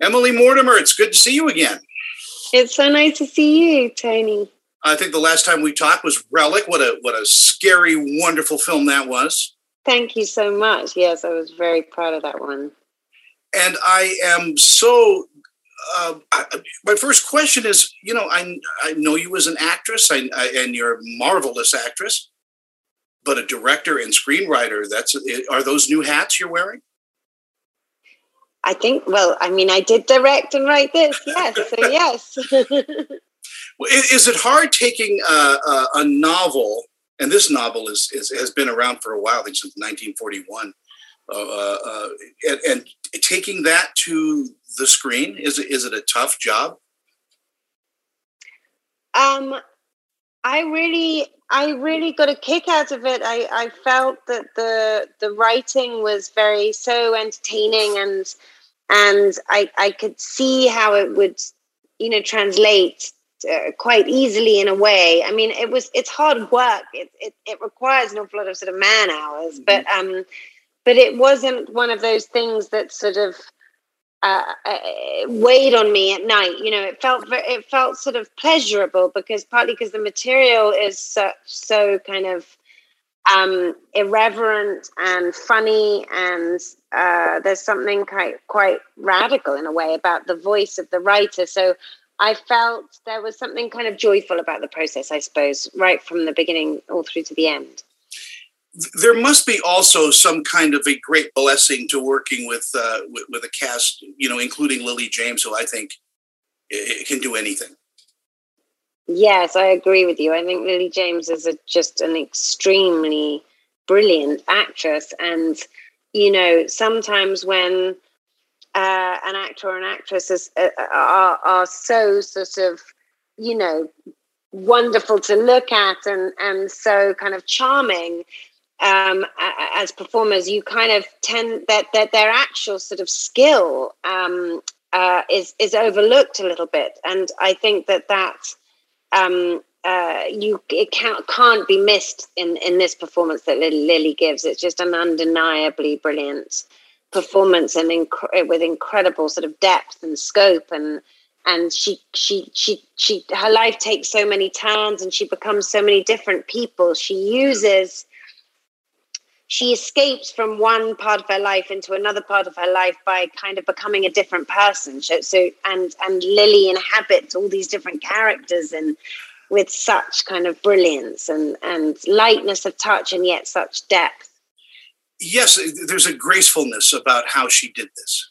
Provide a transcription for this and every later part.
Emily Mortimer, it's good to see you again. It's so nice to see you, Tony. I think the last time we talked was Relic. What a what a scary, wonderful film that was. Thank you so much. Yes, I was very proud of that one. And I am so. Uh, I, my first question is, you know, I I know you as an actress, I, I, and you're a marvelous actress, but a director and screenwriter. That's are those new hats you're wearing? I think. Well, I mean, I did direct and write this. Yes, so yes. is it hard taking a, a, a, novel, and this novel is, is has been around for a while, I think since 1941, uh, uh, uh, and, and, taking that to the screen is it, is it a tough job? Um, I really, I really got a kick out of it. I, I felt that the the writing was very so entertaining and and I I could see how it would you know translate uh, quite easily in a way. I mean, it was it's hard work. It it, it requires an awful lot of sort of man hours, mm-hmm. but um, but it wasn't one of those things that sort of uh, uh, weighed on me at night. You know, it felt it felt sort of pleasurable because partly because the material is so, so kind of um, irreverent and funny, and uh, there's something quite quite radical in a way about the voice of the writer. So I felt there was something kind of joyful about the process, I suppose, right from the beginning all through to the end. There must be also some kind of a great blessing to working with uh, with, with, a cast, you know, including Lily James, who I think it, can do anything. Yes, I agree with you. I think Lily James is a, just an extremely brilliant actress, and you know, sometimes when uh, an actor or an actress is, uh, are, are so sort of, you know, wonderful to look at and, and so kind of charming um, as performers, you kind of tend that, that their actual sort of skill um, uh, is is overlooked a little bit, and I think that that um, uh, you it can't can't be missed in in this performance that Lily gives. It's just an undeniably brilliant performance and inc- with incredible sort of depth and scope. And and she she she she her life takes so many turns and she becomes so many different people. She uses she escapes from one part of her life into another part of her life by kind of becoming a different person. So, so and and lily inhabits all these different characters and with such kind of brilliance and and lightness of touch and yet such depth. Yes, there's a gracefulness about how she did this.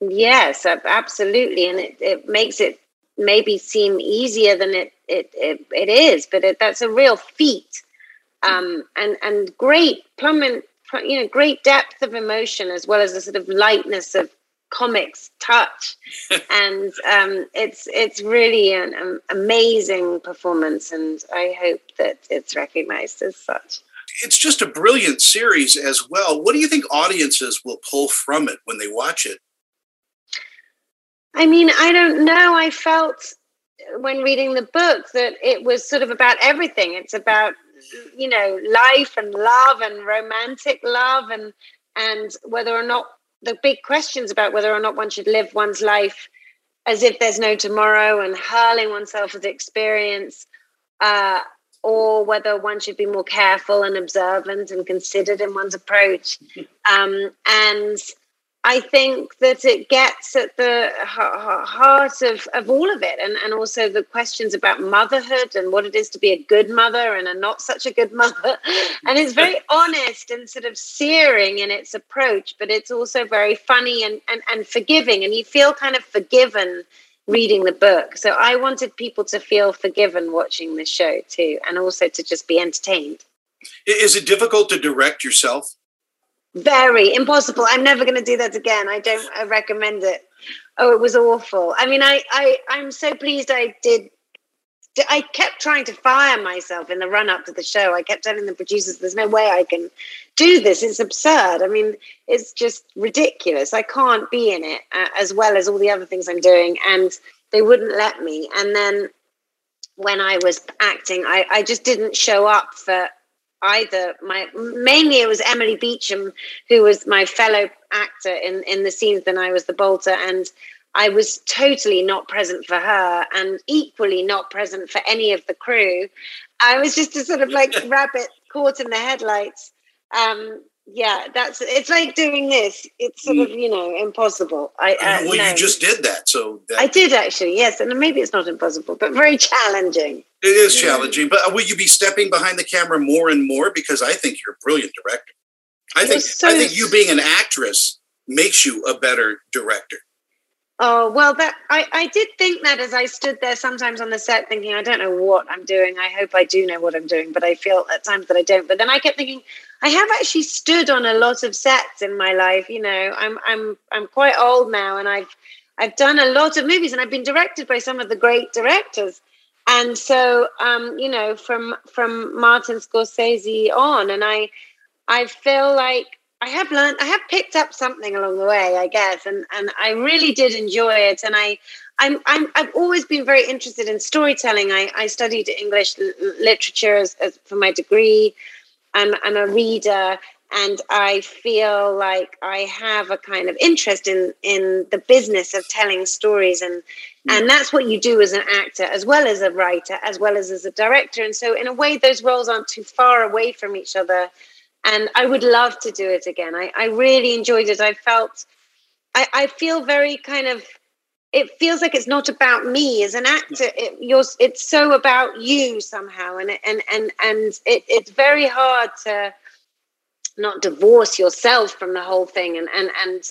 Yes, absolutely, and it, it makes it maybe seem easier than it it it, it is, but it, that's a real feat, um, and and great plumbing, you know, great depth of emotion as well as a sort of lightness of comics touch, and um, it's it's really an um, amazing performance, and I hope that it's recognized as such it's just a brilliant series as well. What do you think audiences will pull from it when they watch it? I mean, I don't know. I felt when reading the book that it was sort of about everything. It's about you know life and love and romantic love and and whether or not the big questions about whether or not one should live one's life as if there's no tomorrow and hurling oneself with experience uh, or whether one should be more careful and observant and considered in one's approach. Um, and I think that it gets at the heart of, of all of it, and, and also the questions about motherhood and what it is to be a good mother and a not such a good mother. And it's very honest and sort of searing in its approach, but it's also very funny and, and, and forgiving. And you feel kind of forgiven reading the book. So I wanted people to feel forgiven watching the show too, and also to just be entertained. Is it difficult to direct yourself? Very impossible. I'm never going to do that again. I don't I recommend it. Oh, it was awful. I mean, I, I I'm so pleased I did I kept trying to fire myself in the run up to the show. I kept telling the producers, "There's no way I can do this. It's absurd. I mean, it's just ridiculous. I can't be in it uh, as well as all the other things I'm doing." And they wouldn't let me. And then when I was acting, I, I just didn't show up for either my mainly it was Emily Beecham who was my fellow actor in in the scenes then I was the bolter and I was totally not present for her and equally not present for any of the crew. I was just a sort of like rabbit caught in the headlights. Um, yeah, that's it's like doing this. It's sort of you know impossible. I uh, well, no. you just did that, so that... I did actually. Yes, and maybe it's not impossible, but very challenging. It is challenging, but uh, will you be stepping behind the camera more and more? Because I think you're a brilliant director. I think so I think you being an actress makes you a better director. Oh well, that I, I did think that as I stood there sometimes on the set, thinking I don't know what I'm doing. I hope I do know what I'm doing, but I feel at times that I don't. But then I kept thinking I have actually stood on a lot of sets in my life. You know, I'm I'm I'm quite old now, and I've I've done a lot of movies, and I've been directed by some of the great directors. And so, um, you know, from from Martin Scorsese on, and I I feel like I have learned, I have picked up something along the way, I guess, and and I really did enjoy it. And I, I'm, I'm I've always been very interested in storytelling. I, I studied English literature as, as for my degree. I'm I'm a reader, and I feel like I have a kind of interest in in the business of telling stories, and mm. and that's what you do as an actor, as well as a writer, as well as as a director. And so, in a way, those roles aren't too far away from each other and I would love to do it again. I, I really enjoyed it. I felt, I, I feel very kind of, it feels like it's not about me as an actor. It, you're, it's so about you somehow, and and and and it, it's very hard to not divorce yourself from the whole thing. And and and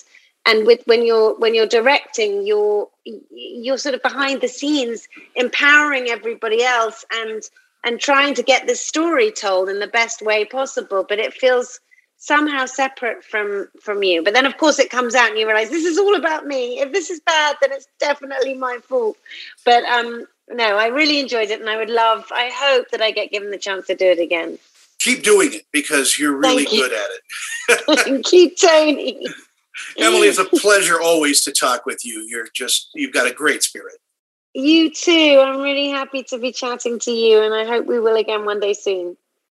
and with when you're when you're directing, you're you're sort of behind the scenes, empowering everybody else and and trying to get this story told in the best way possible but it feels somehow separate from from you. But then of course it comes out and you realize this is all about me. If this is bad then it's definitely my fault. But um no i really enjoyed it and i would love i hope that i get given the chance to do it again. Keep doing it because you're really you. good at it. Keep tony. Emily it's a pleasure always to talk with you. You're just you've got a great spirit. You too. I'm really happy to be chatting to you, and I hope we will again one day soon.